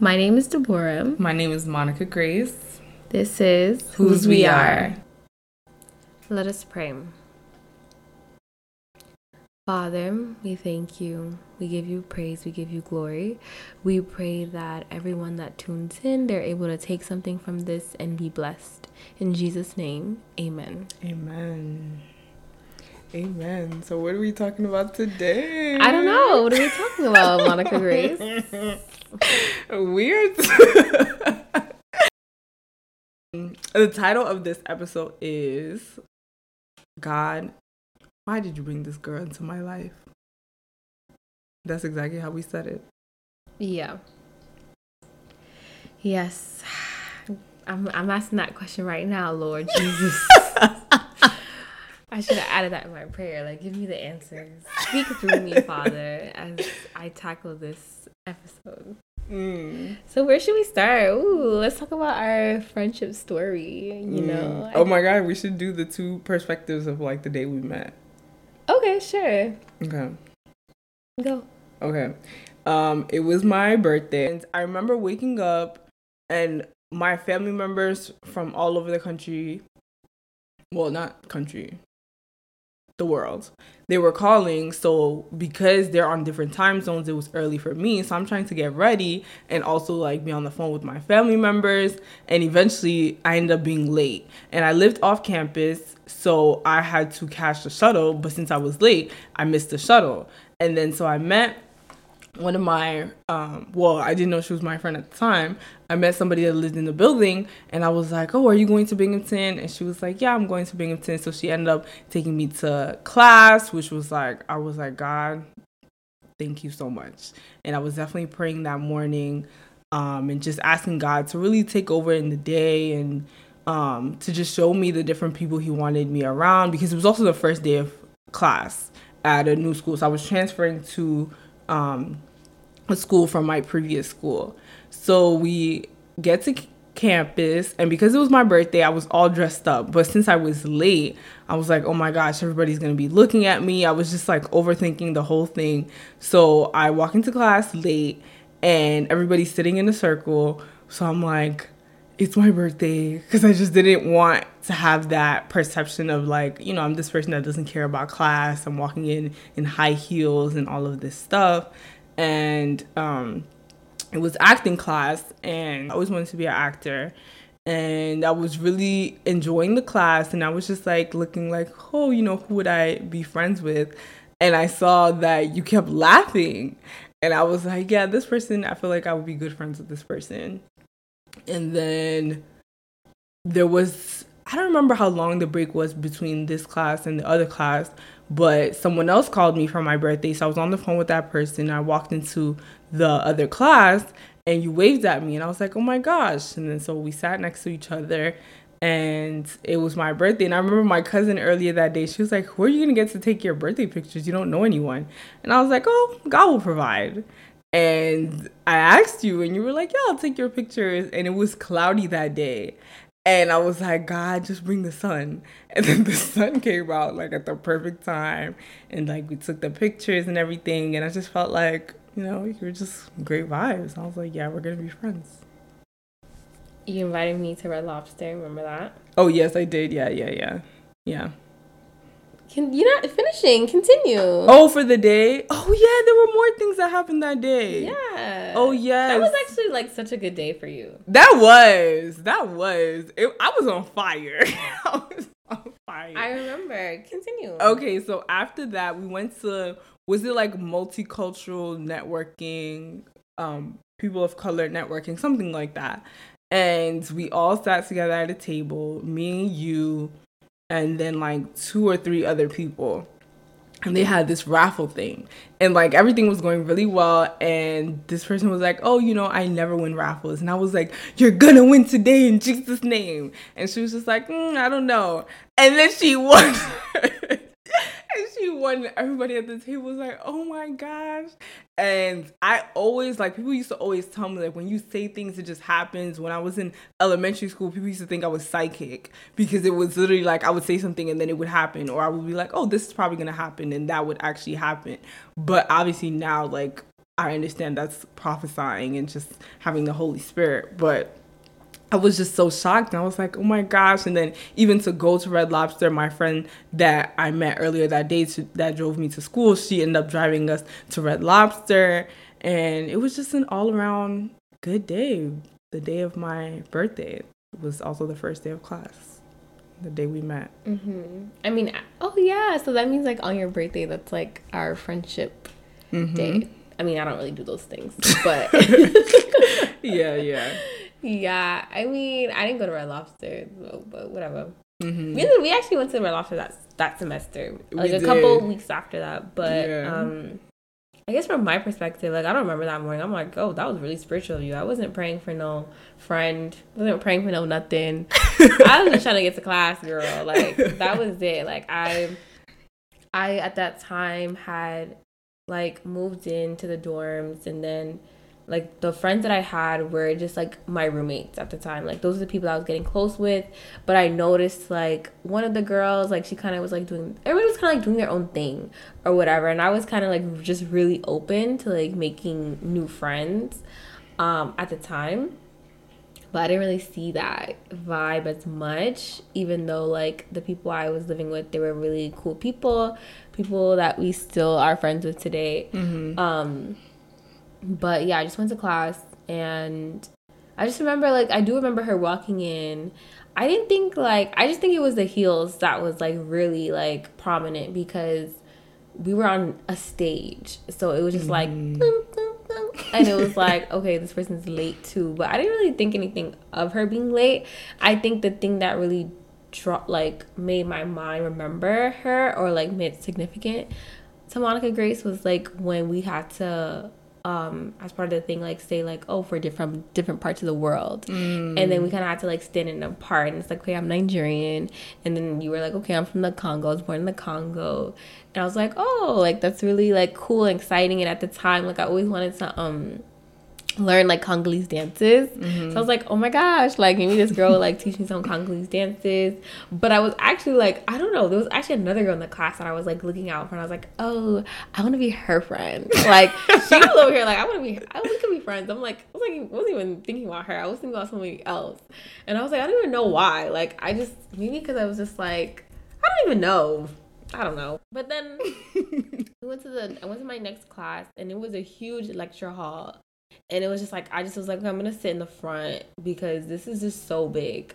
My name is Deborah. My name is Monica Grace. This is Whose We Are. Let us pray. Father, we thank you. We give you praise. We give you glory. We pray that everyone that tunes in, they're able to take something from this and be blessed. In Jesus' name, amen. Amen. Amen. So, what are we talking about today? I don't know. What are we talking about, Monica Grace? Weird. the title of this episode is God, why did you bring this girl into my life? That's exactly how we said it. Yeah. Yes. I'm I'm asking that question right now, Lord Jesus. I should have added that in my prayer. Like, give me the answers. Speak through me, Father, as I tackle this episode. Mm. So, where should we start? Ooh, let's talk about our friendship story. You know. Mm. Oh my God, we should do the two perspectives of like the day we met. Okay, sure. Okay. Go. Okay. Um, it was my birthday, and I remember waking up, and my family members from all over the country, well, not country, the world, they were calling. So because they're on different time zones, it was early for me. So I'm trying to get ready and also like be on the phone with my family members. And eventually, I ended up being late, and I lived off campus, so I had to catch the shuttle. But since I was late, I missed the shuttle, and then so I met one of my um well i didn't know she was my friend at the time. I met somebody that lived in the building and i was like oh are you going to binghamton? And she was like yeah i'm going to binghamton. So she ended up taking me to class which was like i was like god thank you so much. And i was definitely praying that morning um and just asking god to really take over in the day and um to just show me the different people he wanted me around because it was also the first day of class at a new school. So i was transferring to um a school from my previous school. So we get to campus and because it was my birthday, I was all dressed up. But since I was late, I was like, "Oh my gosh, everybody's to be looking at me." I was just like overthinking the whole thing. So I walk into class late and everybody's sitting in a circle. So I'm like, it's my birthday because I just didn't want to have that perception of like, you know, I'm this person that doesn't care about class. I'm walking in in high heels and all of this stuff and um, it was acting class, and I always wanted to be an actor. And I was really enjoying the class, and I was just like looking like, oh, you know, who would I be friends with? And I saw that you kept laughing, and I was like, yeah, this person, I feel like I would be good friends with this person. And then there was I don't remember how long the break was between this class and the other class, but someone else called me for my birthday. So I was on the phone with that person. I walked into the other class and you waved at me and I was like, "Oh my gosh." And then so we sat next to each other and it was my birthday and I remember my cousin earlier that day. She was like, "Where are you going to get to take your birthday pictures? You don't know anyone." And I was like, "Oh, God will provide." And I asked you and you were like, "Yeah, I'll take your pictures." And it was cloudy that day. And I was like, God, just bring the sun. And then the sun came out like at the perfect time. And like we took the pictures and everything. And I just felt like, you know, you were just great vibes. I was like, yeah, we're going to be friends. You invited me to Red Lobster. Remember that? Oh, yes, I did. Yeah, yeah, yeah. Yeah. Can you're not finishing? Continue. Oh, for the day. Oh yeah, there were more things that happened that day. Yeah. Oh yeah. That was actually like such a good day for you. That was. That was. It, I was on fire. I was on fire. I remember. Continue. Okay, so after that, we went to. Was it like multicultural networking? Um, people of color networking, something like that. And we all sat together at a table. Me and you and then like two or three other people and they had this raffle thing and like everything was going really well and this person was like oh you know i never win raffles and i was like you're gonna win today in jesus name and she was just like mm, i don't know and then she won and everybody at the table was like oh my gosh. And i always like people used to always tell me like when you say things it just happens. When i was in elementary school people used to think i was psychic because it was literally like i would say something and then it would happen or i would be like oh this is probably gonna happen and that would actually happen. But obviously now like I understand that's prophesying and just having the Holy Spirit, but I was just so shocked. And I was like, oh my gosh. And then even to go to Red Lobster, my friend that I met earlier that day to, that drove me to school, she ended up driving us to Red Lobster. And it was just an all around good day. The day of my birthday was also the first day of class, the day we met. Mm-hmm. I mean, oh yeah. So that means like on your birthday, that's like our friendship mm-hmm. day. I mean, I don't really do those things, but yeah, yeah, yeah. I mean, I didn't go to Red Lobster, but whatever. Mm-hmm. We, we actually went to Red Lobster that that semester, like we a did. couple weeks after that. But yeah. um, I guess from my perspective, like I don't remember that morning. I'm like, oh, that was really spiritual of you. I wasn't praying for no friend. I wasn't praying for no nothing. I was just trying to get to class, girl. Like that was it. Like I, I at that time had like moved into the dorms and then like the friends that I had were just like my roommates at the time. Like those are the people I was getting close with. But I noticed like one of the girls, like she kind of was like doing everybody was kind of like doing their own thing or whatever. And I was kind of like just really open to like making new friends um at the time. But I didn't really see that vibe as much, even though like the people I was living with, they were really cool people people that we still are friends with today. Mm-hmm. Um, but yeah, I just went to class and I just remember like I do remember her walking in. I didn't think like I just think it was the heels that was like really like prominent because we were on a stage. So it was just like mm-hmm. And it was like, okay, this person's late too. But I didn't really think anything of her being late. I think the thing that really dropped, like made my mind remember her or like made significant to Monica Grace was like when we had to um as part of the thing like say like oh for different different parts of the world. Mm. and then we kind of had to like stand in a part and it's like okay i'm nigerian. And then you were like okay i'm from the congo. I was born in the congo. And i was like oh like that's really like cool and exciting. And at the time like i always wanted to um learn like Congolese dances. Mm-hmm. So I was like, oh my gosh, like maybe this girl would like teach me some Congolese dances. But I was actually like, I don't know. There was actually another girl in the class that I was like looking out for, and I was like, oh, I want to be her friend. Like she was over here, like I want to be. I, we could be friends. I'm like, I was like, I wasn't even thinking about her. I was thinking about somebody else, and I was like, I don't even know why. Like I just maybe because I was just like, I don't even know. I don't know. But then I went to the I went to my next class and it was a huge lecture hall and it was just like I just was like I'm gonna sit in the front because this is just so big.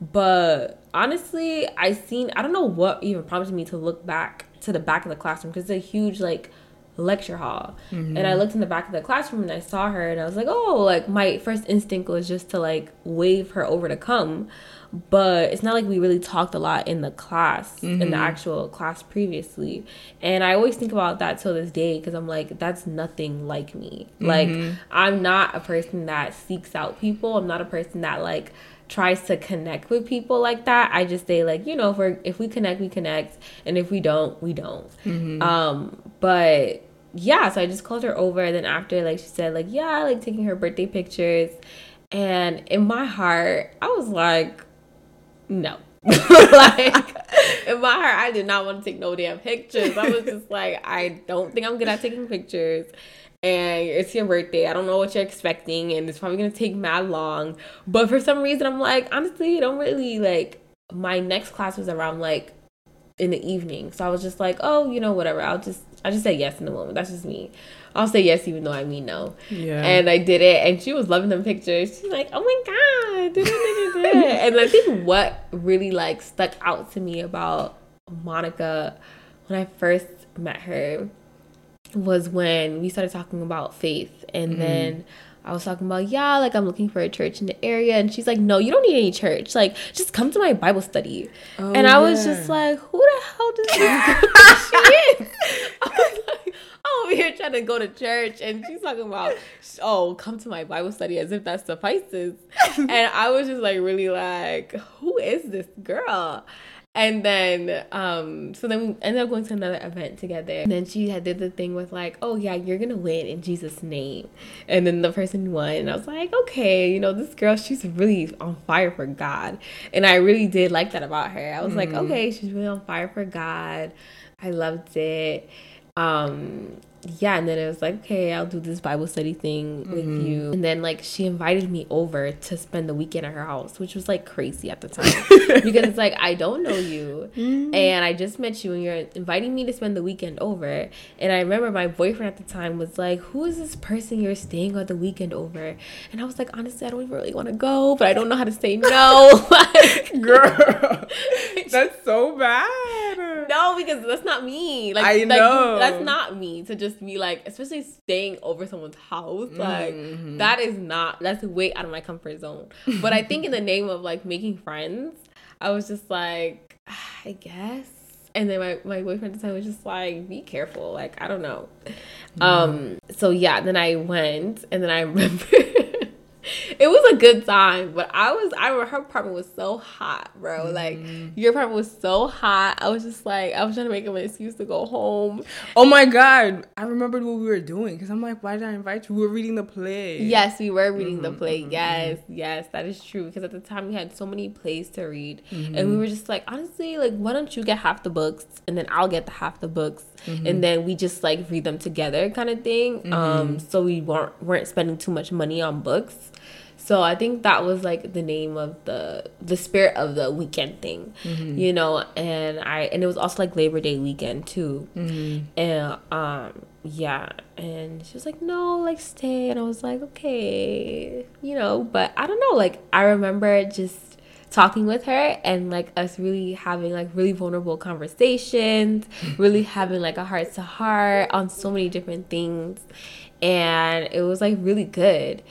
But honestly, I seen I don't know what even prompted me to look back to the back of the classroom because it's a huge like lecture hall. Mm-hmm. And I looked in the back of the classroom and I saw her and I was like, oh, like my first instinct was just to like wave her over to come but it's not like we really talked a lot in the class mm-hmm. in the mm-hmm. actual class previously and i always think about that till this day because i'm like that's nothing like me mm-hmm. like i'm not a person that seeks out people i'm not a person that like tries to connect with people like that i just say like you know if we if we connect we connect and if we don't we don't mm-hmm. um but yeah so i just called her over and then after like she said like yeah I like taking her birthday pictures and in my heart i was like no. like in my heart, I did not want to take no damn pictures. I was just like, I don't think I'm good at taking pictures. And it's your birthday. I don't know what you're expecting, and it's probably gonna take mad long. But for some reason, I'm like, honestly, I don't really like. My next class was around like in the evening, so I was just like, oh, you know, whatever. I'll just, I just say yes in the moment. That's just me. I'll say yes even though I mean no. Yeah. And I did it, and she was loving them pictures. She's like, "Oh my god!" and I think what really like stuck out to me about Monica when I first met her was when we started talking about faith, and mm-hmm. then I was talking about, yeah, like I'm looking for a church in the area. And she's like, no, you don't need any church. Like, just come to my Bible study. Oh, and I was just like, who the hell does this she is? I was like, I'm over here trying to go to church. And she's talking about, oh, come to my Bible study as if that suffices. and I was just like, really like, who is this girl? And then, um, so then we ended up going to another event together. And then she had did the thing with like, oh yeah, you're gonna win in Jesus' name. And then the person won, and I was like, okay, you know, this girl, she's really on fire for God. And I really did like that about her. I was mm-hmm. like, okay, she's really on fire for God. I loved it. um yeah, and then it was like, okay, I'll do this Bible study thing with Mhm. you. And then like she invited me over to spend the weekend at her house, which was like crazy at the time. because it's like I don't know you and I just met you and you're inviting me to spend the weekend over. And I remember my boyfriend at the time was like, Who is this person you're staying on the weekend over? And I was like, honestly, I don't even really want to go, but I don't know how to say no. like Girl, that's so bad. No, because that's not me. Like, I like, know. that's not me to just be like, especially staying over someone's house. Like Mhm. that is not. That's way out of my comfort zone. But I think in the name of like making friends, I was just like, I guess. And then my, my boyfriend at the time was just like, be careful. Like, I don't know. Um, so yeah, then I went and then I remember it was a good time, but I was I remember her apartment was so hot, bro. Like your apartment was so hot. I was just like I was trying to make an excuse to go home. Oh my god, I remembered what we were doing because I'm like, why did I invite you? We were reading the play. Yes, we were reading the Mhm, play. mhm, Yes, yes, that is true. Because at the time we had so many plays to read, Mm-hmm. and we were just like, honestly, like, why don't you get half the books, and then I'll get the half the books, Mm-hmm. and then we just like read them together, kind of thing. Um, so we weren't weren't spending too much money on books. So I think that was like the name of the the spirit of the weekend thing, Mm-hmm. you know. And I and it was also like Labor Day weekend too. Mm-hmm. And um yeah, and she was like, "No, like stay." And I was like, "Okay." You know, but I don't know, like I remember just talking with her and like us really having like really vulnerable conversations, really having like a heart to heart on so many different things. And it was like really good.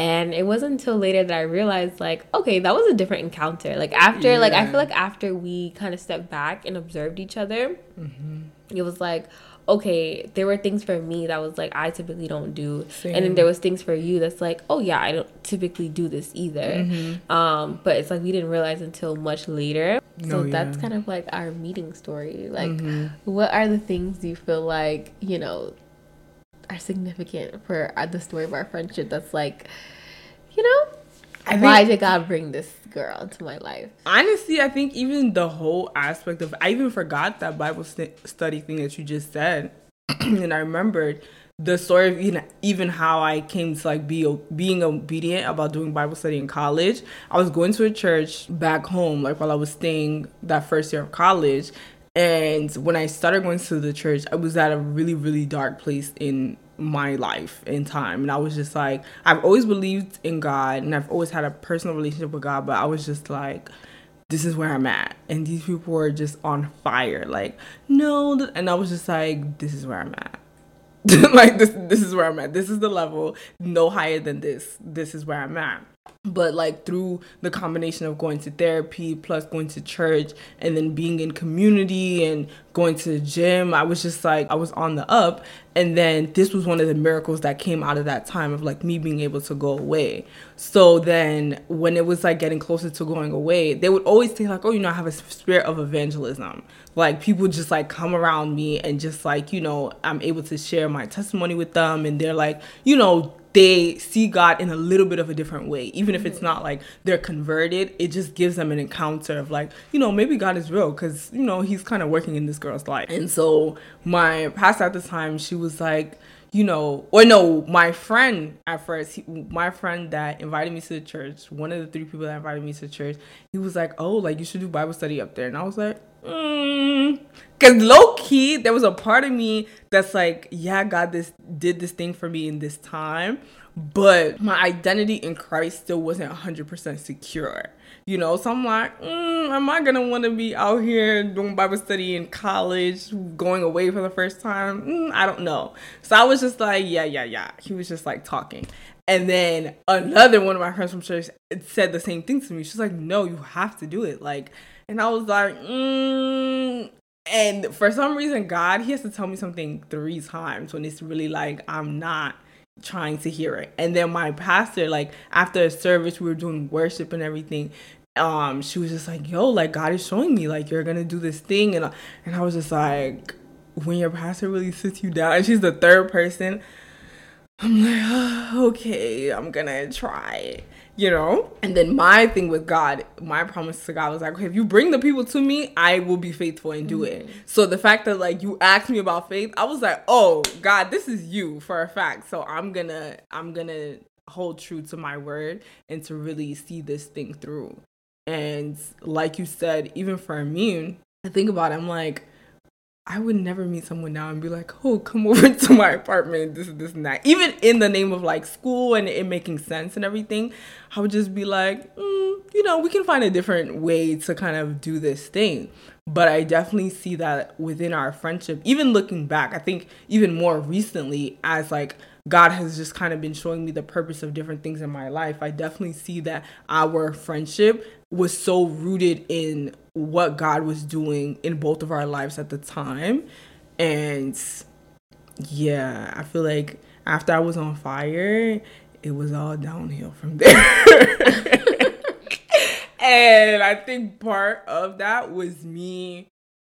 And it wasn't until later that I realized, like, okay, that was a different encounter. Like, after, like, I feel like after we kind of stepped back and observed each other, Mm-hmm. it was like okay there were things for me that was like i typically don't do and then there was things for you that's like oh yeah i don't typically do this either Mm-hmm. um but it's like we didn't realize until much later so No, that's kind of like our meeting story like Mhm. what are the things you feel like you know are significant for uh, the story of our friendship that's like you know? I why did god bring this girl into my life? Honestly, I think even the whole aspect of I even forgot that Bible st- study thing that you just said, and I remembered the story of even even how I came to like be being obedient about doing Bible study in college. I was going to a church back home, like while I was staying that first year of college, and when I started going to the church, I was at a really really dark place in my life and time. And i was just like i've always believed in god and i've always had a personal relationship with god but i was just like this is where i'm at. And these people were just on fire like no and i was just like this is where i'm at. Like this this is where i'm at. This is the level no higher than this. This is where i'm at but like through the combination of going to therapy plus going to church and then being in community and going to the gym i was just like i was on the up. And then this was one of the miracles that came out of that time of like me being able to go away. So then when it was like getting closer to going away they would always say like oh you know i have a spirit of evangelism. Like people just like come around me and just like you know i'm able to share my testimony with them. And they're like you know they see God in a little bit of a different way. Even if it's not mm-hmm. like they're converted, it just gives them an encounter of like, you know, maybe God is real because, you know, he's kind of working in this girl's life. And so my pastor at the time, she was like, you know, or no, my friend at first, he, my friend that invited me to the church, one of the three people that invited me to church, he was like, oh, like you should do Bible study up there. And I was like, mm. Cause low key, there was a part of me that's like, yeah, God this did this thing for me in this time, but my identity in Christ still wasn't 100% secure. You know, so I'm like, mm, am I gonna want to be out here doing Bible study in college, going away for the first time? Mm, I don't know. So I was just like, yeah, yeah, yeah. He was just like talking. And then another one of my friends from church said the same thing to me. She's like, no, you have to do it. Like, and I was like, mm. and for some reason, God, He has to tell me something three times when it's really like I'm not trying to hear it. And then my pastor, like after a service, we were doing worship and everything. Um, she was just like, "Yo, like God is showing me, like you're gonna do this thing," and and I was just like, when your pastor really sits you down, and she's the third person. I'm like, oh, okay, I'm gonna try, you know? And then my thing with God, my promise to God was like, okay, if you bring the people to me, I will be faithful and do it. Mm-hmm. So the fact that like you asked me about faith, I was like, oh God, this is you for a fact. So I'm gonna, I'm gonna hold true to my word and to really see this thing through. And like you said, even for me, I think about it, I'm like, I would never meet someone now and be like, oh, come over to my apartment, this, this, and that. Even in the name of like school and it making sense and everything, I would just be like, mm, you know, we can find a different way to kind of do this thing. But I definitely see that within our friendship, even looking back, I think even more recently, as like God has just kind of been showing me the purpose of different things in my life, I definitely see that our friendship was so rooted in what God was doing in both of our lives at the time. And yeah, I feel like after I was on fire, it was all downhill from there. and I think part of that was me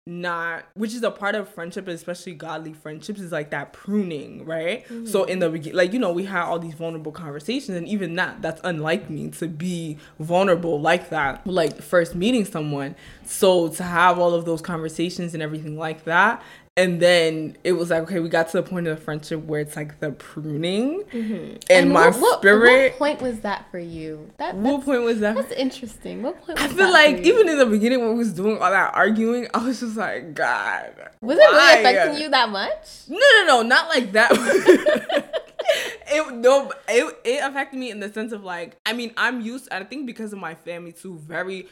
not which is a part of friendship especially godly friendships is like that pruning right mm-hmm. so in the beginning like you know we had all these vulnerable conversations and even that that's unlike me to be vulnerable like that like first meeting someone so to have all of those conversations and everything like that and then it was like okay we got to the point of the friendship where it's like the pruning. Mm-hmm. and, and, my what, spirit what point was that for you? That what point was that? that's interesting. What point i feel like even in the beginning when we was doing all that arguing i was just like god was why? it really affecting you that much? No no no not like that. It no it, it affected me in the sense of like i mean i'm used i think because of my family too very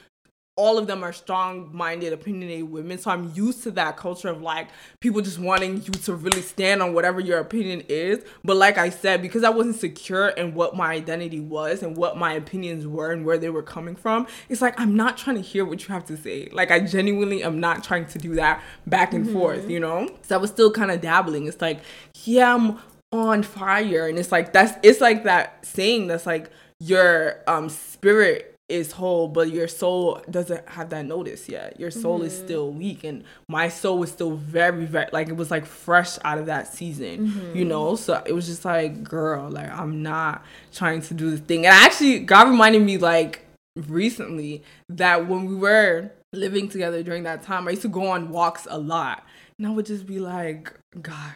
all of them are strong-minded, opinionated women. So I'm used to that culture of like people just wanting you to really stand on whatever your opinion is. But like I said, because I wasn't secure in what my identity was and what my opinions were and where they were coming from, it's like I'm not trying to hear what you have to say. Like I genuinely am not trying to do that back and mm-hmm. forth, you know? So I was still kind of dabbling. It's like, yeah, I'm on fire. And it's like that's it's like that saying that's like your um spirit is whole, but your soul doesn't have that notice yet. Your soul mm-hmm. is still weak, and my soul was still very, very like it was like fresh out of that season, mm-hmm. you know. So it was just like, girl, like I'm not trying to do this thing. And actually, God reminded me like recently that when we were living together during that time, I used to go on walks a lot, and I would just be like, God,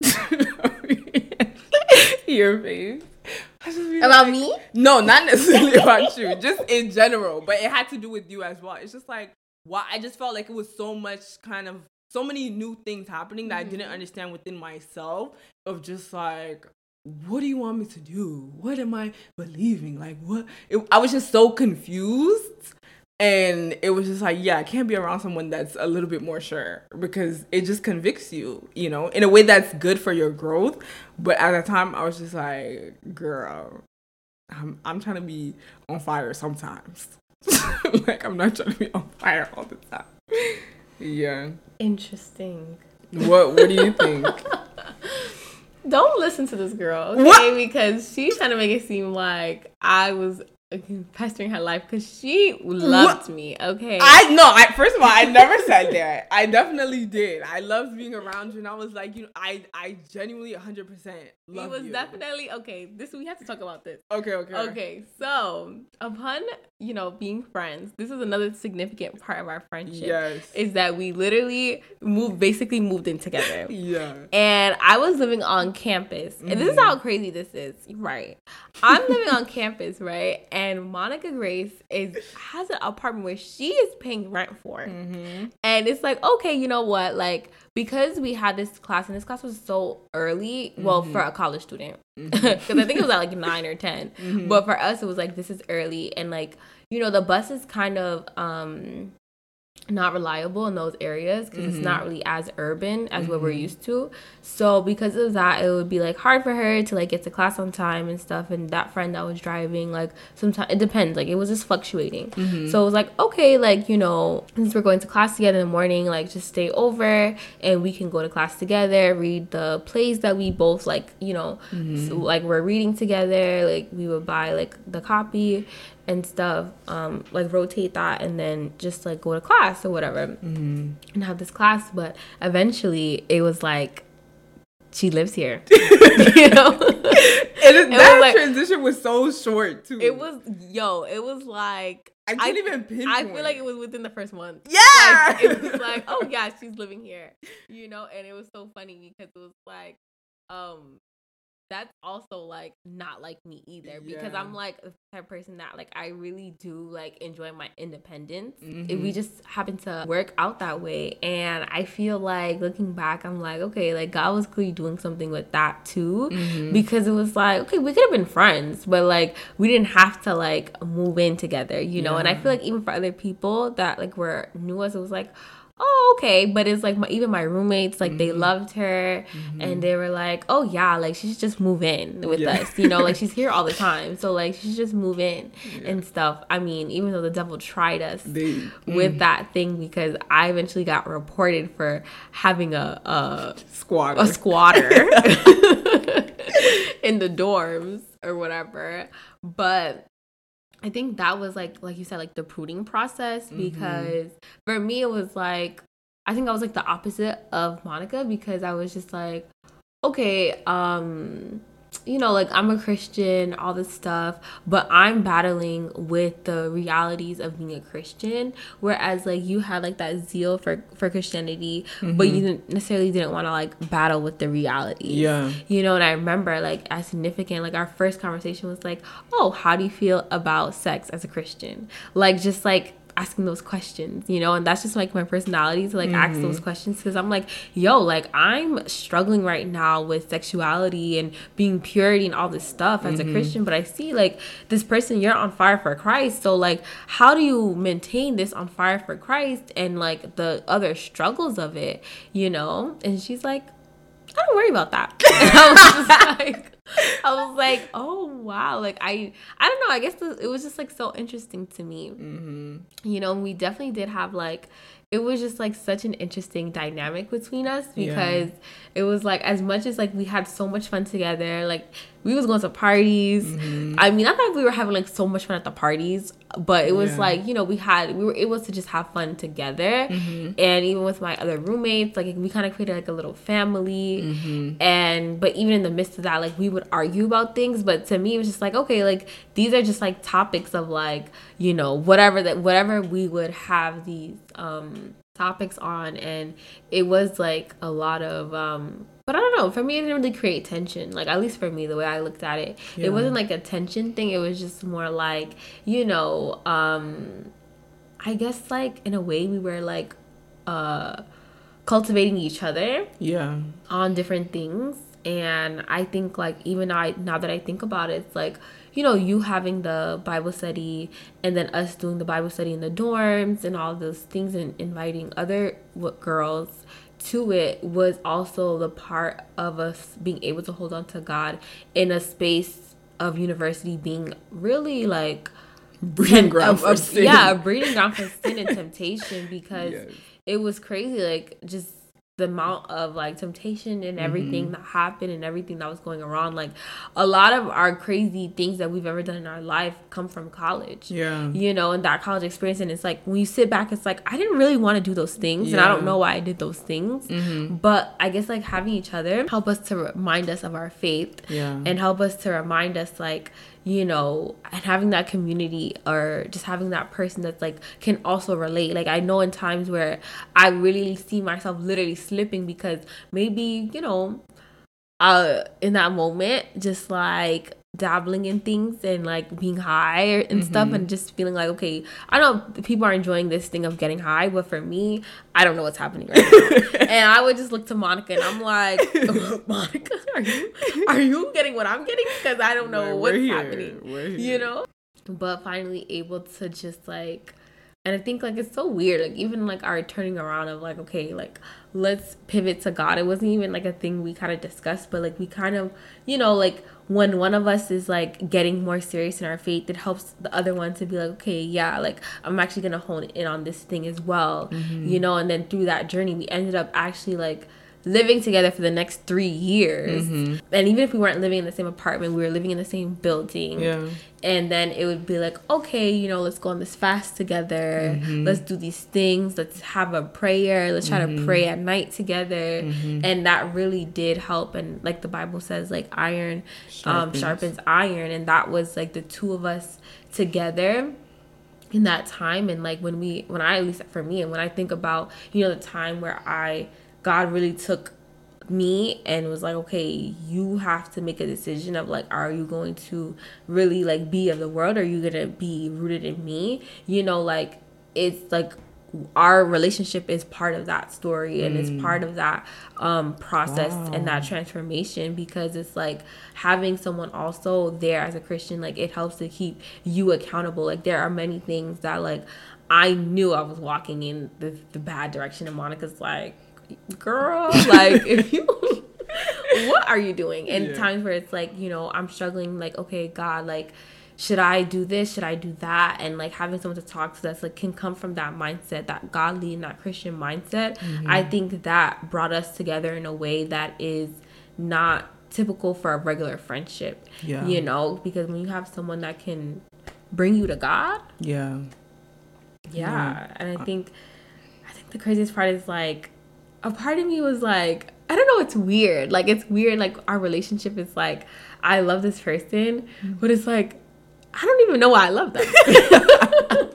your face about like, me? No, not necessarily about you. Just in general. But it had to do with you as well. It's just like why I just felt like it was so much kind of so many new things happening that mm-hmm. I didn't mm-hmm. understand within myself of just like what do you want me to do? What am I believing? Like what it, I was just so confused and it was just like yeah i can't be around someone that's a little bit more sure because it just convicts you you know in a way that's good for your growth. But at the time i was just like girl i'm, I'm trying to be on fire sometimes. Like i'm not trying to be on fire all the time. Yeah. Interesting. What what do you think? Don't listen to this girl okay? What? because she's trying to make it seem like i was pestering her life because she loved what? me. Okay. I know. I first of all, I never said that. I definitely did. I loved being around you, and I was like, you know, I I genuinely 100 percent love It was you. definitely okay. This we have to talk about this. Okay. Okay. Okay. So upon you know being friends, this is another significant part of our friendship. Yes. Is that we literally moved, basically moved in together. yeah. And I was living on campus, mm-hmm. and this is mm-hmm. how crazy this is. Right. I'm living on campus, right and Monica Grace is has an apartment where she is paying rent for, mm-hmm. and it's like okay, you know what, like because we had this class and this class was so early, mm-hmm. well for a college student, because mm-hmm. I think it was at like nine or 10 mm-hmm. but for us it was like this is early and like you know the bus is kind of um not reliable in those areas because mm-hmm. it's not mm-hmm. really as urban as mm-hmm. what we're mm-hmm. used to. So because of that, it would be like hard for her to like get to class on time and stuff. And that friend that was driving, like sometimes it depends. Like it was just fluctuating. Mm-hmm. So it was like okay, like you know, since we're going to class together in the morning, like just stay over and we can go to class together, read the plays that we both like. You know, mm-hmm. so, like we're reading together. Like we would buy like the copy and stuff um like rotate that and then just like go to class or whatever mm-hmm. and have this class but eventually it was like she lives here. you know? And it, that like, transition was so short too. It was yo, it was like I can't I, even pinpoint. I feel like it was within the first month. Yeah. Like, it was like, oh yeah, she's living here. You know, and it was so funny because it was like, um, that's also like not like me either because yeah. I'm like the type of person that like I really do like enjoy my independence. Mm-hmm. we just happen to work out that way, and I feel like looking back, I'm like, okay, like God was clearly doing something with that too, mm-hmm. because it was like, okay, we could have been friends, but like we didn't have to like move in together, you know. Yeah. And I feel like even for other people that like were new us, it was like oh okay but it's like my, even my roommates like mm-hmm. they loved her mm-hmm. and they were like oh yeah like she should just move in with yeah. us you know like she's here all the time so like she should just move in yeah. and stuff i mean even though the devil tried us they, with mm. that thing because i eventually got reported for having a, a squatter a squatter in the dorms or whatever but I think that was like like you said like the pruning process mm-hmm. because mm-hmm. for me it was like I think I was like the opposite of Monica because I was just like okay um you know, like I'm a Christian, all this stuff, but I'm battling with the realities of being a Christian. Whereas like you had like that zeal for for Christianity, mm-hmm. but you didn't necessarily didn't want to like battle with the reality. Yeah. You know, and I remember like as significant, like our first conversation was like, Oh, how do you feel about sex as a Christian? Like just like asking those questions, you know, and that's just like my personality to like mm-hmm. ask those questions because I'm like, yo, like I'm struggling right now with sexuality and being purity and all this stuff as mm-hmm. a Christian, but I see like this person, you're on fire for Christ. So, like, how do you maintain this on fire for Christ and like the other struggles of it, you know? And she's like, I don't worry about that. I was like, I was like, oh wow, like I, I don't know. I guess it was just like so interesting to me. Mm-hmm. You know, we definitely did have like it was just like such an interesting dynamic between us because yeah. it was like as much as like we had so much fun together like we was going to parties mm-hmm. i mean i thought we were having like so much fun at the parties but it was yeah. like you know we had we were able to just have fun together mm-hmm. and even with my other roommates like we kind of created like a little family mm-hmm. and but even in the midst of that like we would argue about things but to me it was just like okay like these are just like topics of like you know whatever that whatever we would have these um topics on and it was like a lot of um but I don't know. For me, it didn't really create tension. Like at least for me, the way I looked at it, yeah. it wasn't like a tension thing. It was just more like you know, um, I guess like in a way we were like uh cultivating each other. Yeah. On different things, and I think like even I now that I think about it, it's like you know you having the Bible study and then us doing the Bible study in the dorms and all those things and inviting other girls to it was also the part of us being able to hold on to God in a space of university being really like breeding ground for sin. Yeah, breeding ground for sin and temptation because yes. it was crazy. Like just the amount of like temptation and everything mm-hmm. that happened and everything that was going around like a lot of our crazy things that we've ever done in our life come from college yeah you know and that college experience and it's like when you sit back it's like i didn't really want to do those things yeah. and i don't know why i did those things mm-hmm. but i guess like having each other help us to remind us of our faith yeah and help us to remind us like you know, and having that community or just having that person that's like can also relate. Like I know in times where I really see myself literally slipping because maybe, you know, uh in that moment just like dabbling in things and like being high and mm-hmm. stuff and just feeling like okay i know people are enjoying this thing of getting high but for me i don't know what's happening right now and i would just look to monica and i'm like monica are you are you getting what i'm getting because i don't know what's here. happening you know but finally able to just like and I think like it's so weird, like even like our turning around of like, okay, like let's pivot to God. It wasn't even like a thing we kind of discussed, but like we kind of, you know, like when one of us is like getting more serious in our faith, it helps the other one to be like, okay, yeah, like I'm actually gonna hone in on this thing as well, mm-hmm. you know. And then through that journey, we ended up actually like living together for the next three years. Mm-hmm. And even if we weren't living in the same apartment, we were living in the same building. Yeah. And then it would be like, okay, you know, let's go on this fast together. Mm-hmm. Let's do these things. Let's have a prayer. Let's try mm-hmm. to pray at night together. Mm-hmm. And that really did help. And like the Bible says, like iron um, sharpens. Um, sharpens iron. And that was like the two of us together in that time and like when we when i at least for me and when i think about you know the time where i god really took me and was like okay you have to make a decision of like are you going to really like be of the world or are you gonna be rooted in me you know like it's like our relationship is part of that story and mm. it's part of that um, process wow. and that transformation because it's like having someone also there as a christian like it helps to keep you accountable like there are many things that like i knew i was walking in the, the bad direction and monica's like girl like if you what are you doing and yeah. times where it's like you know i'm struggling like okay god like should I do this? Should I do that? And like having someone to talk to that's like can come from that mindset, that godly and that Christian mindset. Mm-hmm. I think that brought us together in a way that is not typical for a regular friendship. Yeah. You know, because when you have someone that can bring you to God. Yeah. Yeah. yeah. And I think I think the craziest part is like a part of me was like, I don't know, it's weird. Like it's weird, like our relationship is like I love this person, mm-hmm. but it's like I don't even know why I love them.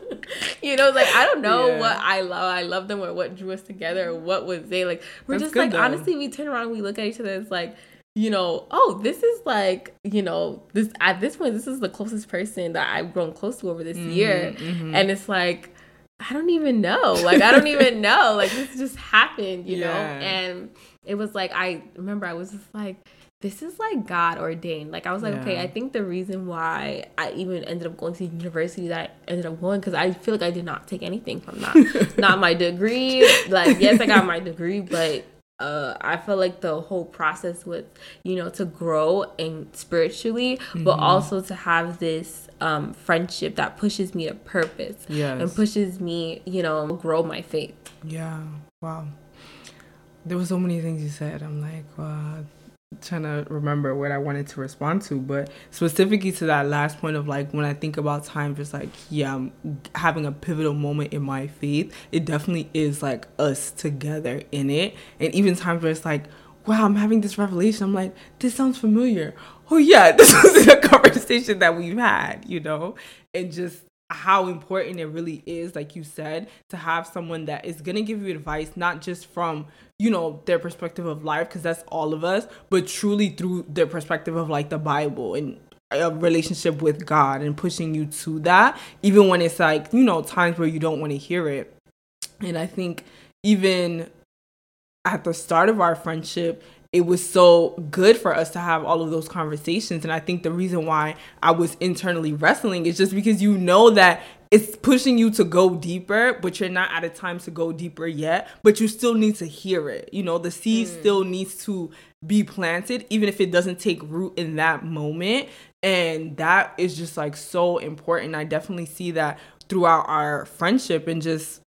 you know, like I don't know yeah. what I love. I love them or what drew us together or what was they like. We're That's just like though. honestly, we turn around, we look at each other. It's like you know, oh, this is like, you know, this at this point, this is the closest person that I've grown close to over this mm-hmm, year. Mm-hmm. And it's like, I don't even know. Like, I don't even know. Like, this just happened, you yeah. know? And it was like, I remember I was just like, this is like God ordained. Like I was like, yeah. okay, I think the reason why I even ended up going to the university that I ended up going because I feel like I did not take anything from that. not my degree. Like yes, I got my degree, but uh, I felt like the whole process was, you know, to grow and spiritually, mm-hmm. but also to have this um, friendship that pushes me to purpose yes. and pushes me, you know, grow my faith. Yeah. Wow. There were so many things you said. I'm like, wow trying to remember what I wanted to respond to, but specifically to that last point of like when I think about time, just like yeah, I'm having a pivotal moment in my faith. It definitely is like us together in it, and even times where it's like, wow, I'm having this revelation. I'm like, this sounds familiar. Oh yeah, this was a conversation that we've had, you know, and just how important it really is, like you said, to have someone that is gonna give you advice, not just from you know their perspective of life, because that's all of us, but truly through their perspective of like the Bible and a relationship with God and pushing you to that, even when it's like you know times where you don't want to hear it. And I think even at the start of our friendship, it was so good for us to have all of those conversations. And I think the reason why I was internally wrestling is just because you know that it's pushing you to go deeper, but you're not at a time to go deeper yet, but you still need to hear it. You know, the seed mm. still needs to be planted, even if it doesn't take root in that moment. And that is just like so important. I definitely see that throughout our friendship and just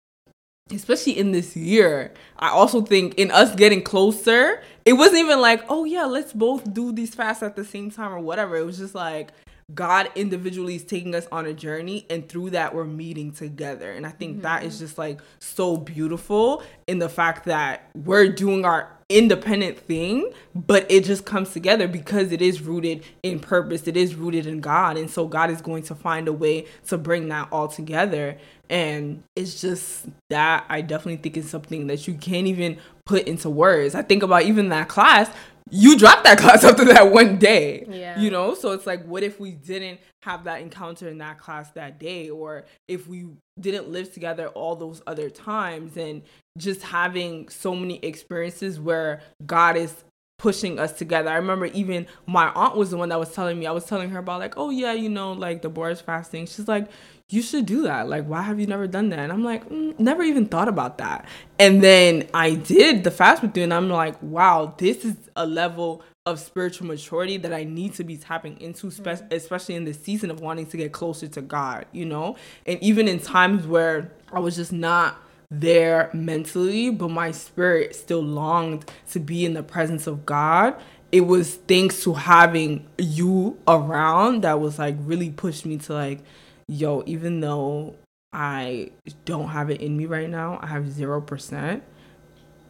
especially in this year, I also think in us getting closer, it wasn't even like, oh yeah, let's both do these fasts at the same time or whatever. It was just like God individually is taking us on a journey, and through that, we're meeting together. And I think mm-hmm. that is mm-hmm. just like so beautiful in the fact that we're doing our independent thing, but it just comes together because it is rooted in purpose, it is rooted in God. And so, God is going to find a way to bring that all together. And it's just that I definitely think it's something that you can't even put into words. I think about even that class, you dropped that class after that one day. Yeah. You know, so it's like, what if we didn't have that encounter in that class that day? Or if we didn't live together all those other times and just having so many experiences where God is pushing us together. I remember even my aunt was the one that was telling me, I was telling her about like, oh yeah, you know, like the Boris fasting. She's like, you should do that. Like, why have you never done that? And I'm like, mm, never even thought about that. And then I did the fast with you, and I'm like, wow, this is a level of spiritual maturity that I need to be tapping into, spe- especially in the season of wanting to get closer to God, you know? And even in times where I was just not there mentally, but my spirit still longed to be in the presence of God. It was thanks to having you around that was like really pushed me to like, yo, even though I don't have it in me right now, I have 0%.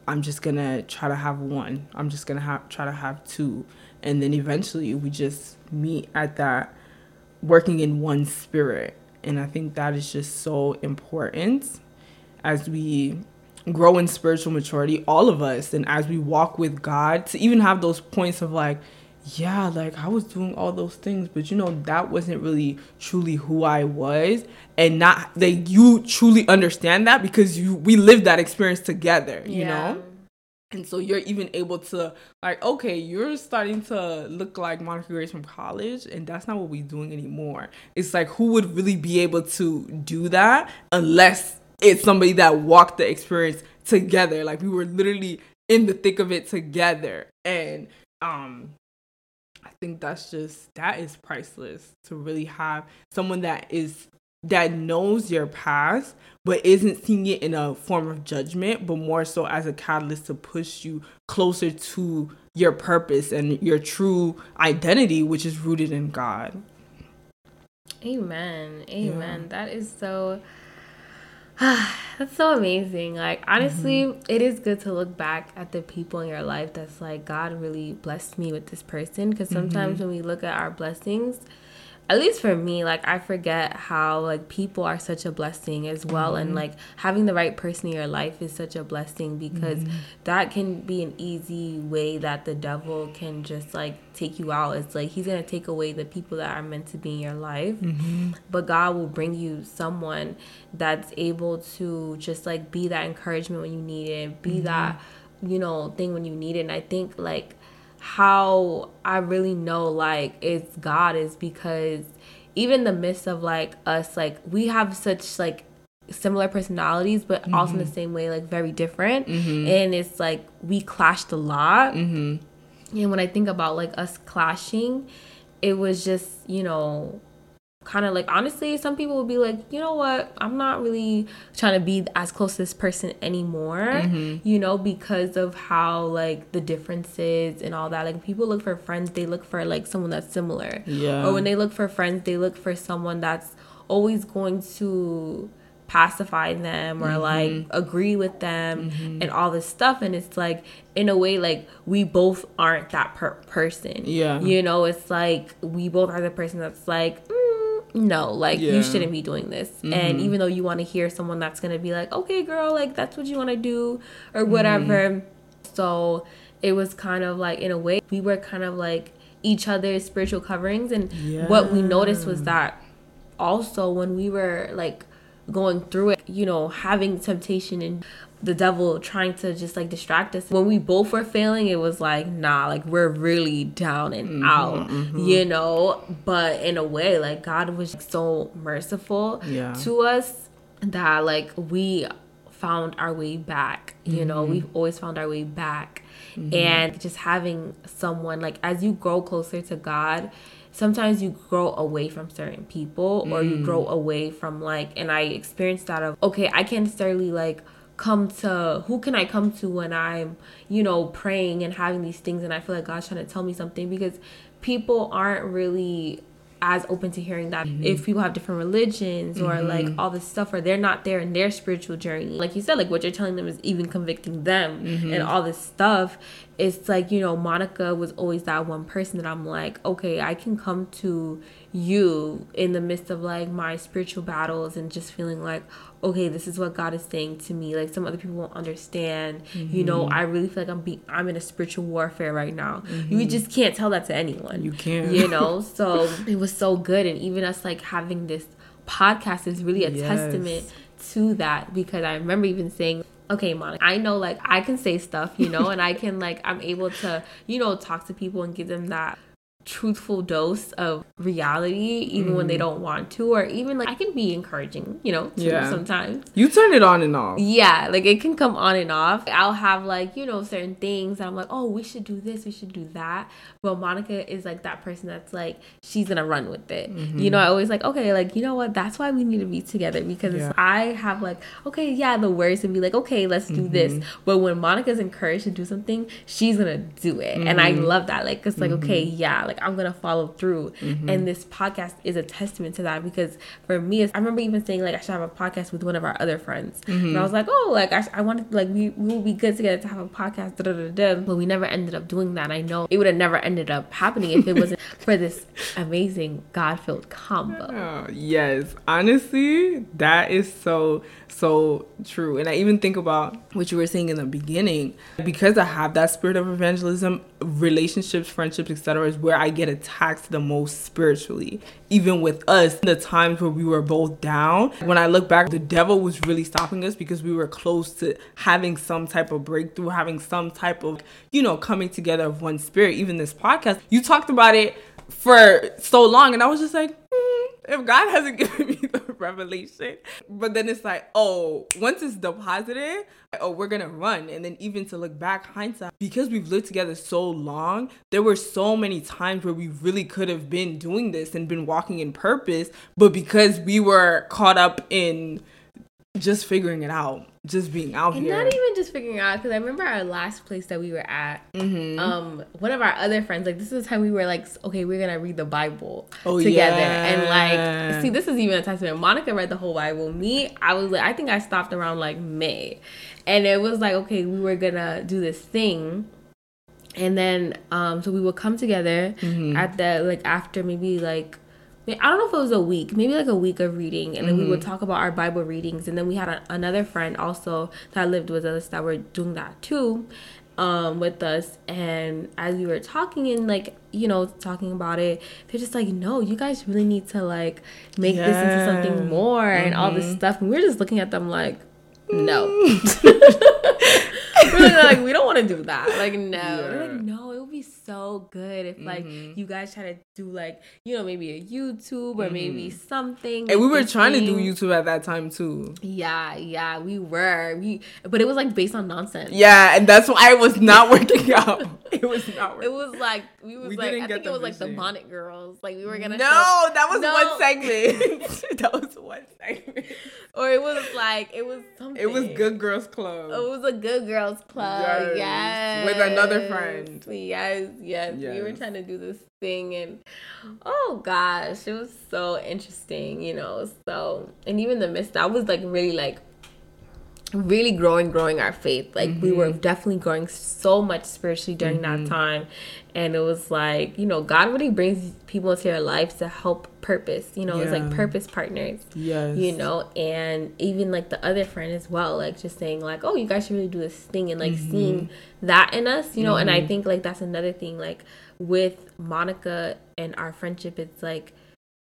I'm just gonna try to have one. I'm just gonna have try to have two. And then eventually we just meet at that working in one spirit. And I think that is just so important as we grow in spiritual maturity, all of us, and as we walk with God, to even have those points of like, yeah, like I was doing all those things, but you know, that wasn't really truly who I was. And not that you truly understand that because you we lived that experience together, you yeah. know? And so you're even able to like, okay, you're starting to look like Monica Grace from college, and that's not what we're doing anymore. It's like who would really be able to do that unless it's somebody that walked the experience together. Like we were literally in the thick of it together. And um I think that's just that is priceless to really have someone that is that knows your past but isn't seeing it in a form of judgment but more so as a catalyst to push you closer to your purpose and your true identity which is rooted in God. Amen. Amen. Yeah. That is so that's so amazing. Like honestly, mm-hmm. it is good to look back at the people in your life that's like God really blessed me with this person because sometimes mm-hmm. when we look at our blessings, at least for me like i forget how like people are such a blessing as well mm-hmm. and like having the right person in your life is such a blessing because mm-hmm. that can be an easy way that the devil can just like take you out it's like he's gonna take away the people that are meant to be in your life mm-hmm. but god will bring you someone that's able to just like be that encouragement when you need it be mm-hmm. that you know thing when you need it and i think like how I really know like it's God is because even the midst of like us like we have such like similar personalities but mm-hmm. also in the mm-hmm. same way like very different mm-hmm. and it's like we clashed a lot mm-hmm. and when I think about like us clashing it was just you know kind of like honestly some people would be like you know what? I'm not really trying to be as close to this person anymore mm-hmm. you know because of how like the differences and all that. Like people look for friends they look for like someone that's similar. Yeah. Or when they look for friends they look for someone that's always going to pacify them or mm-hmm. like agree with them mm-hmm. and all this stuff. And it's like in a way like we both aren't that per- person. Yeah. You know it's like we both are the person that's like mm, no, like yeah. you shouldn't be doing this. Mm-hmm. And even though you want to hear someone that's going to be like, okay, girl, like that's what you want to do or whatever. Mm-hmm. So it was kind of like, in a way, we were kind of like each other's spiritual coverings. And yeah. what we noticed was that also when we were like going through it, you know, having temptation and the devil trying to just like distract us. When we both were failing, it was like, nah, like we're really down and mm-hmm, out, mm-hmm. you know? But in a way, like God was so merciful yeah. to us that like we found our way back, you mm-hmm. know? We've always found our way back. Mm-hmm. And just having someone like as you grow closer to God, sometimes you grow away from certain people or you grow mm. away from like and I experienced that of okay, I can't necessarily like come to who can I come to when I'm, you know, praying and having these things and I feel like God's trying to tell me something because people aren't really as open to hearing that mm-hmm. if people have different religions or mm-hmm. like all this stuff or they're not there in their spiritual journey like you said like what you're telling them is even convicting them mm-hmm. and all this stuff it's like you know monica was always that one person that i'm like okay i can come to you in the midst of like my spiritual battles and just feeling like okay, this is what God is saying to me. Like some other people won't understand. Mm-hmm. You know, mm-hmm. I really feel like I'm being I'm in a spiritual warfare right now. Mm-hmm. You just can't tell that to anyone. You can't. You know, so it was so good, and even us like having this podcast is really a yes. testament to that because I remember even saying okay monica i know like i can say stuff you know and i can like i'm able to you know talk to people and give them that truthful dose of reality even mm. when they mm. don't want to or even like I can be encouraging, you know, yeah. sometimes. You turn it on and off. Yeah, like it can come on and off. I'll have like, you know, certain things I'm like, "Oh, we should do this, we should do that." But Monica is like that person that's like she's going to run with it. Mm-hmm. You know, I always like, "Okay, like, you know what? That's why we need to be together because yeah. I have like, okay, yeah, the words and be like, "Okay, let's do mm-hmm. this." But when Monica's encouraged to do something, she's going to do it. Mm-hmm. And I mm-hmm. love that. Like it's like, mm-hmm. "Okay, yeah, like I'm going to follow through." Mm-hmm. And this podcast is a testament to that because for me, I remember even saying like I should have a podcast with one of our other friends. And I was like, "Oh, like I, I wanted like we, we will be good together to have a podcast." Da, da, da, but we never ended up doing that. I know it would have never ended up happening if it wasn't for this amazing God-filled combo. Oh, yes, honestly, that is so so true. And I even think about what you were saying in the beginning because I have that spirit of evangelism, relationships, friendships, etc. is where I get attacked the most spiritually. Even with us, the times where we were both down, when I look back, the devil was really stopping us because we were close to having some type of breakthrough, having some type of, you know, coming together of one spirit. Even this podcast, you talked about it for so long, and I was just like, mm, if God hasn't given me the revelation, but then it's like, oh, once it's deposited, oh, we're gonna run. And then even to look back, hindsight, because we've lived together so long, there were so many times where we really could have been doing this and been walking in purpose, but because we were caught up in just figuring it out, just being out and here. Not even just figuring out, because I remember our last place that we were at. Mm-hmm. Um, one of our other friends, like this is the time we were like, okay, we're gonna read the Bible oh, together, yeah. and like, see, this is even a testament. Monica read the whole Bible. Me, I was like, I think I stopped around like May, and it was like, okay, we were gonna do this thing. And then, um, so we would come together mm-hmm. at the like after maybe like I don't know if it was a week, maybe like a week of reading, and then mm-hmm. we would mm-hmm. talk about our Bible readings. And then we had a, another friend also that lived with us that were doing that too, um, with us. And as we were talking and like you know talking about it, they're just like, no, you guys really need to like make yeah. this into something more mm-hmm. and all this mm-hmm. stuff. And we we're just looking at them like, no. we're like, we don't want to do that. Like, no. Yeah. Like, no, it would be so good if like mm-hmm. you guys try to do like, you know, maybe a YouTube or mm-hmm. maybe something. And we were trying thing. to do YouTube at that time too. Yeah, yeah, we were. We but it was like based on nonsense. Yeah, and that's why it was not working out. it was not working. It was like we was we like I think it was like the Bonnet Girls. Like we were gonna No, show, that was no. one segment. that was one segment. Or it was like it was something. It was Good Girls Club. It was a Good Girls Club. Yes. yes. With another friend. Yes, yes, yes. We were trying to do this thing and oh gosh, it was so interesting, you know. So and even the mist, that was like really like really growing growing our faith like mm-hmm. we were mm-hmm. definitely growing so much spiritually during mm-hmm. that time and it was like you know god really brings people into your life to help purpose you know yeah. it's like purpose partners yes you know and even like the other friend as well like just saying like oh you guys should really do this thing and like mm-hmm. seeing that in us you know and i mm-hmm. think like that's another thing like with monica and our friendship it's like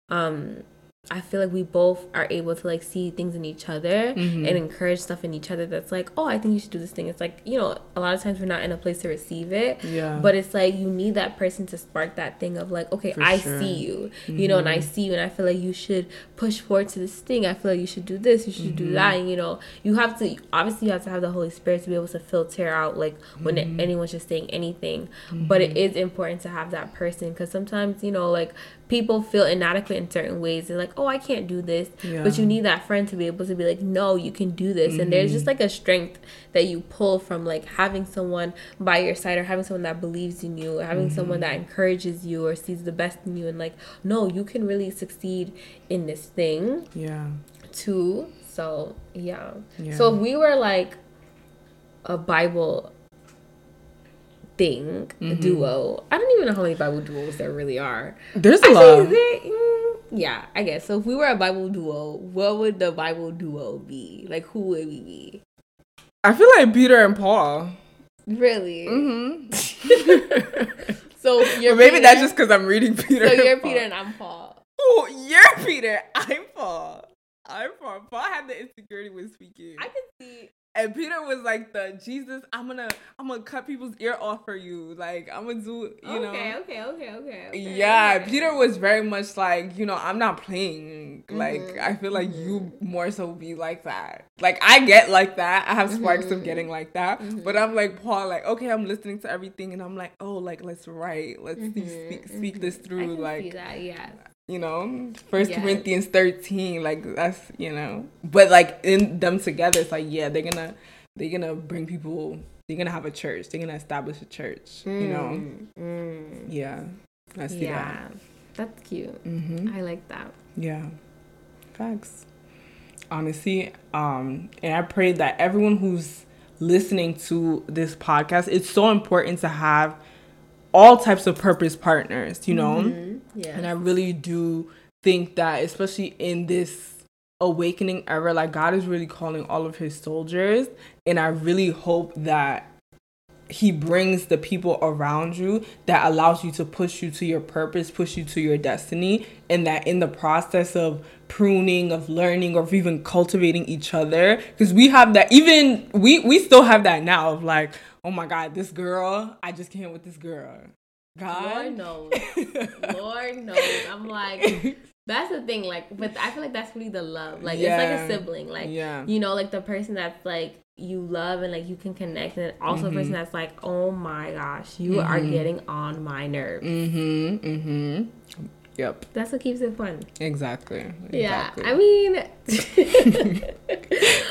um I feel like we both are able to like see things in each other mm-hmm. and encourage stuff in each other that's like, oh, I think you should do this thing. It's like, you know, a lot of times we're not in a place to receive it. Yeah. But it's like you need that person to spark that thing of like, okay, For I sure. see you, mm-hmm. you know, and I mm-hmm. see you and I feel like you should push forward to this thing. I feel like you should do this, you should mm-hmm. do that. And, you know, you have to, obviously, you have to have the Holy Spirit to be able to filter out like when mm-hmm. anyone's just saying anything. But it mm-hmm. is important to have that person because sometimes, you know, like people feel inadequate in certain ways. They're like, oh, I can't do this. Yeah. But you need that friend to be able to be like, no, you can do this. Mm-hmm. And there's just mm-hmm. like a strength that you pull from like having someone by your side or having someone that believes in you or having mm-hmm. someone that encourages you or sees the best in you and like, no, you can really succeed in this thing. Yeah. Too. So, yeah. yeah. So if we were like a Bible thing, mm-hmm. duo. I don't even know how many Bible duos there really are. There's a lot. mm, yeah, I guess. So if we were a Bible duo, what would the Bible duo be? Like, who would we be? I feel like Peter and Paul. Really? Mm-hmm. so you're maybe Peter, that's just because I'm reading Peter. So you're Peter and I'm Paul. Oh, you're Peter. I'm Paul. I'm Paul. Paul had the insecurity when speaking. I can see And Peter was like the Jesus, I'm gonna I'm gonna cut people's ear off for you. Like I'm gonna do you know Okay, okay, okay, okay. okay Yeah, okay. Peter was very much like, you know, I'm not playing. Like Mhm, I feel like you more so be like that. Like I get like that. I have sparks of Mhm. getting like that. Mhm. But I'm like Paul, like, okay, I'm listening to everything and I'm like, oh, like let's write. Let's see- speak speak this I through. Like that, yeah. You know first Yes. corinthians 13 like that's you know but like in them together it's like yeah they're gonna they're gonna bring people they're gonna have a church they're gonna establish a church you know Mm, mm. yeah i see Yeah, that's cute. mm-hmm. I like that. yeah facts honestly um and i pray that everyone who's listening to this podcast it's so important to have all types of purpose partners you know Mhm, Yeah. And I really do think that, especially in this awakening era, like God is really calling all of his soldiers. And I really hope that he brings the people around you that allows you to push you to your purpose, push you to your destiny. And that in the process of pruning, of learning, or even cultivating each other, because we have that, even we, we still have that now of like, oh my God, this girl, I just can't with this girl. God Lord knows. Lord knows. I'm like, that's the thing. Like, but I feel like that's really the love. Like, it's like a sibling. Like, yeah. you know, like the person that's like you love and like you can connect, and also a Mhm. person that's like, oh my gosh, you are Mhm. getting on my nerves. Mm-hmm. Mm-hmm. Yep. That's what keeps it fun. Exactly. Yeah. I mean, That's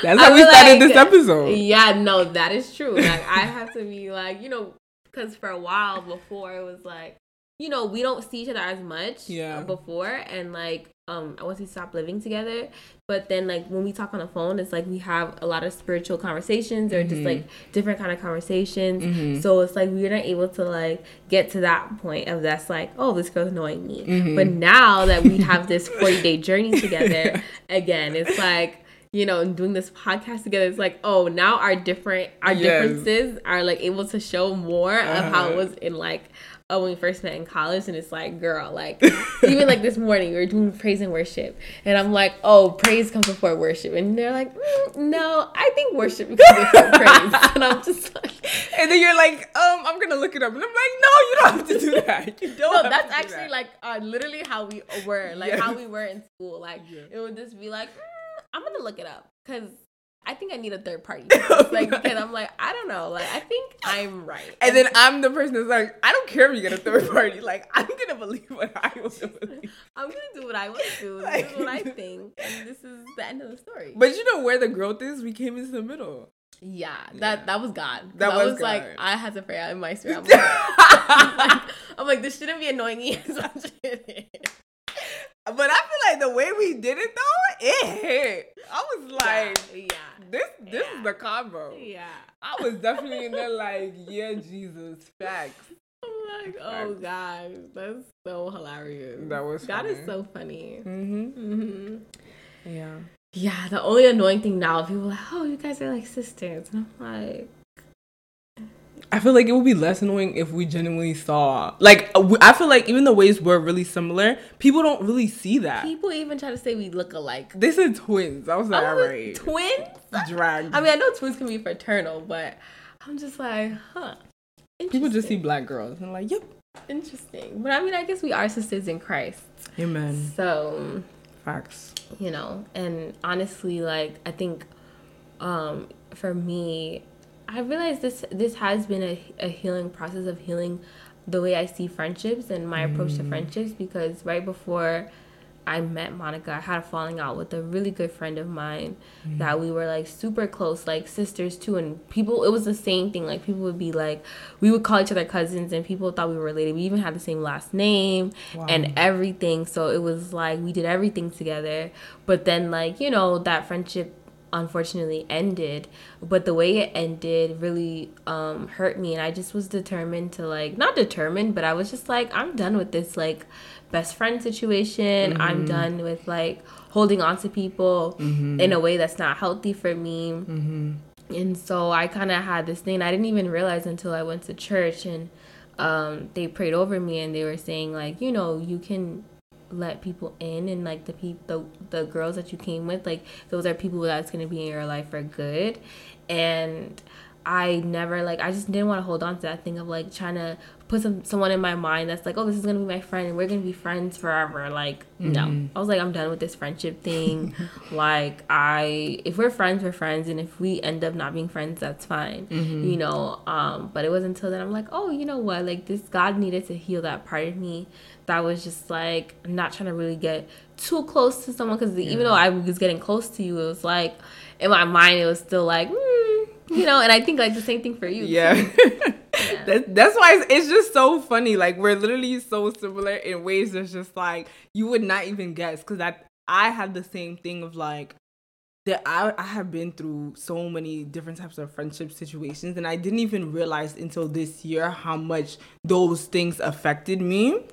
I how we started like- this episode. Yeah, no, that is true. Like I have to be like, you know, because for a while before it was like, you know, we don't see each other as much. Yeah. Before and like, um, once we stopped living together, but then like when we talk on the phone, it's like we have a lot of spiritual conversations or just Mhm. like different kind of conversations. Mhm. So it's like we're not able to like get to that point of that's like, oh, this girl's annoying me. Mhm. But now that we have this 40 day journey together, again, it's like, you know, doing this podcast together, it's like, oh, now our different our Yes. differences are like able to show more of how it Uh-huh. was in like oh when we first met in college and it's like girl like even like this morning we were doing praise and worship and i'm like oh praise comes before worship and they're like mm, no i think worship comes before praise and i'm just like And then you're like, um, I'm gonna look it up, and I'm like, no, you don't have to do that. You don't. no, have that's to do actually that. like uh, literally how we were, like Yes. how we were in school. Like it would just be like, mm, I'm gonna look it up because I think I need a third party. like because I'm like I don't know. Like I think I'm right. And then I'm the person that's like, I don't care if you get a third party. Like, I'm gonna believe what I want to believe. I'm gonna do what I want to do. This is what I think, and this is the end of the story. But you know where the growth is? We came into the middle. yeah, that Yeah. that was God. That was was, like I had to pray out in my spirit. I'm like, I'm like, I'm like, this shouldn't be annoying me as much as it is. But I feel like the way we did it though, it hit. I was like, yeah, this this Yeah. is the combo. yeah. I was definitely in there like, yeah, Jesus, facts. I'm like, oh god, that's so hilarious. That was God is so funny. Mm-hmm. hmm Yeah. Yeah, the only annoying thing now, people are like, oh, you guys are like sisters, and I'm like, I feel like it would be less annoying if we genuinely saw, like, uh, I feel like even the ways we're really similar, people don't really see that. people even try to say we look alike. They said twins. I was like, I'm right. twins. Drag. I mean, I know twins can be fraternal, but I'm just like, huh. people just see black girls and like, yep. interesting. But I mean, I guess we are sisters in Christ. Amen. So Facts. you know and honestly like i think um for me i realized this this has been a, a healing process of healing the way i see friendships and my approach to mm. friendships because right before i met monica i had a falling out with a really good friend of mine mm. that we were like super close like sisters too and people it was the same thing like people would be like we would call each other cousins and people thought we were related we even had the same last name Wow. and everything. So it was like we did everything together. But then, like, you know, that friendship unfortunately ended. But the way it ended really um, hurt me. And I just was determined to, like, not determined, but I was just like, I'm done with this, like, best friend situation. I'm done with, like, holding on to people in a way that's not healthy for me. And so I kind of had this thing I didn't even realize until I went to church and um, they prayed over me and they were saying like, you know, you can let people in and like the people the, the girls that you came with like those are people that's going to be in your life for good and I never like I just didn't want to hold on to that thing of like trying to put some someone in my mind that's like, oh, this is gonna be my friend and we're gonna be friends forever. Like, mm-hmm. no. I was like, I'm done with this friendship thing. like I if we're friends, we're friends and if we end up not being friends, that's fine. Mm-hmm. You know, um, but it was until then I'm like, oh, you know what? Like this God needed to heal that part of me that was just like not trying to really get too close to someone because yeah. even though I was getting close to you, it was like in my mind it was still like mm, you know, and I think like the same thing for you. Yeah. yeah. That, that's why it's, it's, just so funny. Like we're literally so similar in ways that's just like you would not even guess. Because I I had the same thing of like that I I have been through so many different types of friendship situations, and I didn't even realize until this year how much those things affected me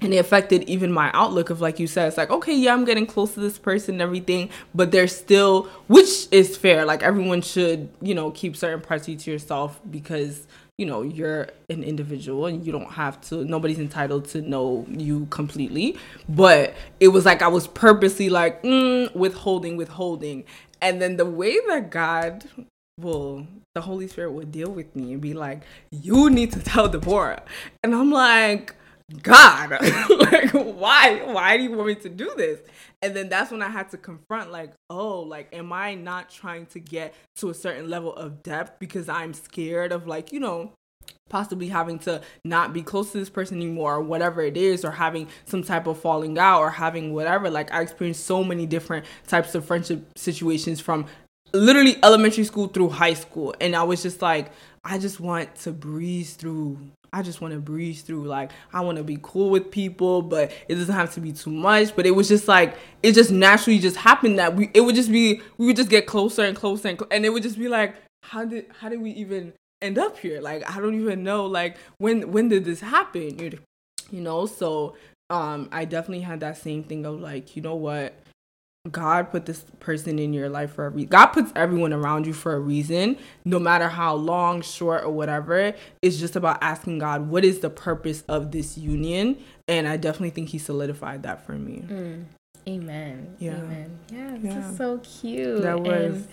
and it affected even my outlook of like you said it's like okay yeah i'm getting close to this person and everything but there's still which is fair like everyone should you know keep certain parts of you to yourself because you know you're an individual and you don't have to nobody's entitled to know you completely but it was like i was purposely like mm, withholding withholding. And then the way that god will the holy spirit would deal with me and be like you need to tell deborah. And i'm like God, like why why do you want me to do this? And then that's when I had to confront like, oh, like am I not trying to get to a certain level of depth because I'm scared of like, you know, possibly having to not be close to this person anymore or whatever it is or having some type of falling out or having whatever like i experienced so many different types of friendship situations from literally elementary school through high school and i was just like i just want to breeze through I just want to breeze through. Like, I want to be cool with people, but it doesn't have to be too much. But it was just like, it just naturally just happened that we, it would just be, we would just get closer and closer and, and it would just be like, how did, how did we even end up here? Like, I don't even know, like, when, when did this happen? You know, so, um, I definitely had that same thing of like, you know what? God put this person in your life for a reason. God puts everyone around you for a reason, no matter how long, short, or whatever. It's just about asking God, what is the purpose of this union? And I definitely think He solidified that for me. Mm. Amen. Yeah. Amen. Yeah, this yeah. is so cute. That was. And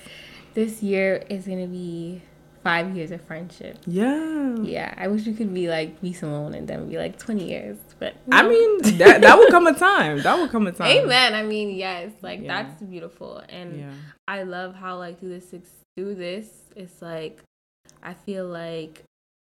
this year is gonna be five years of friendship. Yeah. Yeah. I wish we could be like be Simone and then be like twenty years. But no. I mean that that would come a time. That would come a time. Amen. I mean, yes, like yeah. that's beautiful. And yeah. I love how like through this through this, it's like I feel like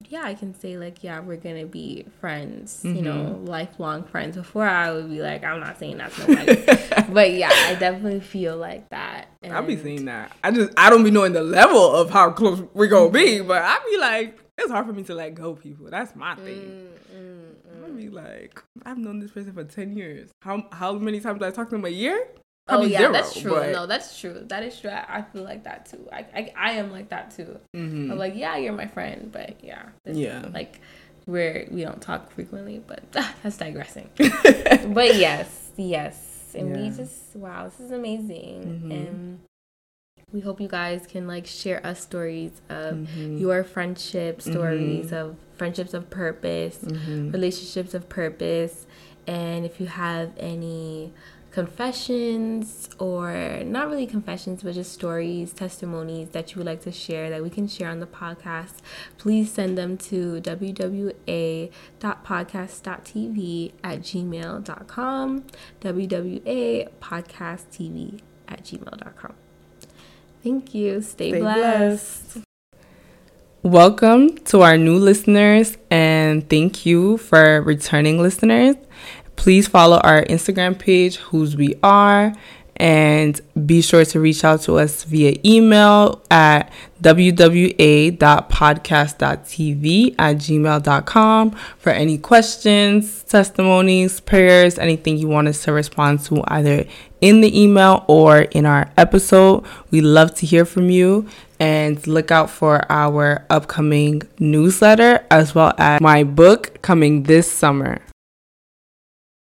yeah, I can say like, yeah, we're gonna be friends, mm-hmm. you know, mm-hmm. lifelong friends. Before I would be like, I'm not saying that to nobody, but yeah, I definitely feel like that. And... I'll be saying that. I just I don't be knowing the level of how close we're gonna be, mm-hmm. but I be like, it's hard for me to let go people. That's my thing. Mm-hmm. I'll be like, I've known this person for ten years. How how many times did I talk to them a year? Oh yeah, zero, that's true. But... No, that's true. That is true. I, I, feel like that too. I, I, I am like that too. Mm-hmm. I'm like, yeah, you're my friend, but yeah, yeah, like where we don't talk frequently, but that's digressing. but yes, yes, and yeah. we just wow, this is amazing, mm-hmm. and we hope you guys can like share us stories of mm-hmm. your friendship stories mm-hmm. of friendships of purpose mm-hmm. relationships of purpose and if you have any confessions or not really confessions but just stories testimonies that you would like to share that we can share on the podcast please send them to wwa.podcast.tv at gmail.com wwa.podcasttv at gmail.com thank you stay, stay blessed. blessed. Welcome to our new listeners and thank you for returning listeners. Please follow our Instagram page, Whose We Are, and be sure to reach out to us via email at wwa.podcast.tv at gmail.com for any questions, testimonies, prayers, anything you want us to respond to either in the email or in our episode. We love to hear from you and look out for our upcoming newsletter as well as my book coming this summer.